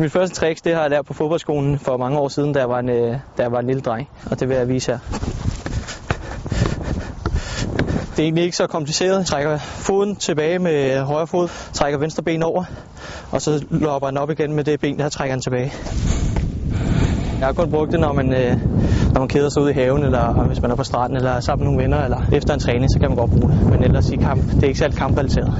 Mit første trick, det har jeg lært på fodboldskolen for mange år siden, da jeg var en, øh, da jeg var en lille dreng. Og det vil jeg vise her. Det er egentlig ikke så kompliceret. Jeg trækker foden tilbage med højre fod, trækker venstre ben over, og så lopper den op igen med det ben, der trækker den tilbage. Jeg har kun brugt det, når man, øh, når man keder sig ude i haven, eller hvis man er på stranden, eller sammen med nogle venner, eller efter en træning, så kan man godt bruge det. Men ellers i kamp, det er ikke særlig kamprelateret.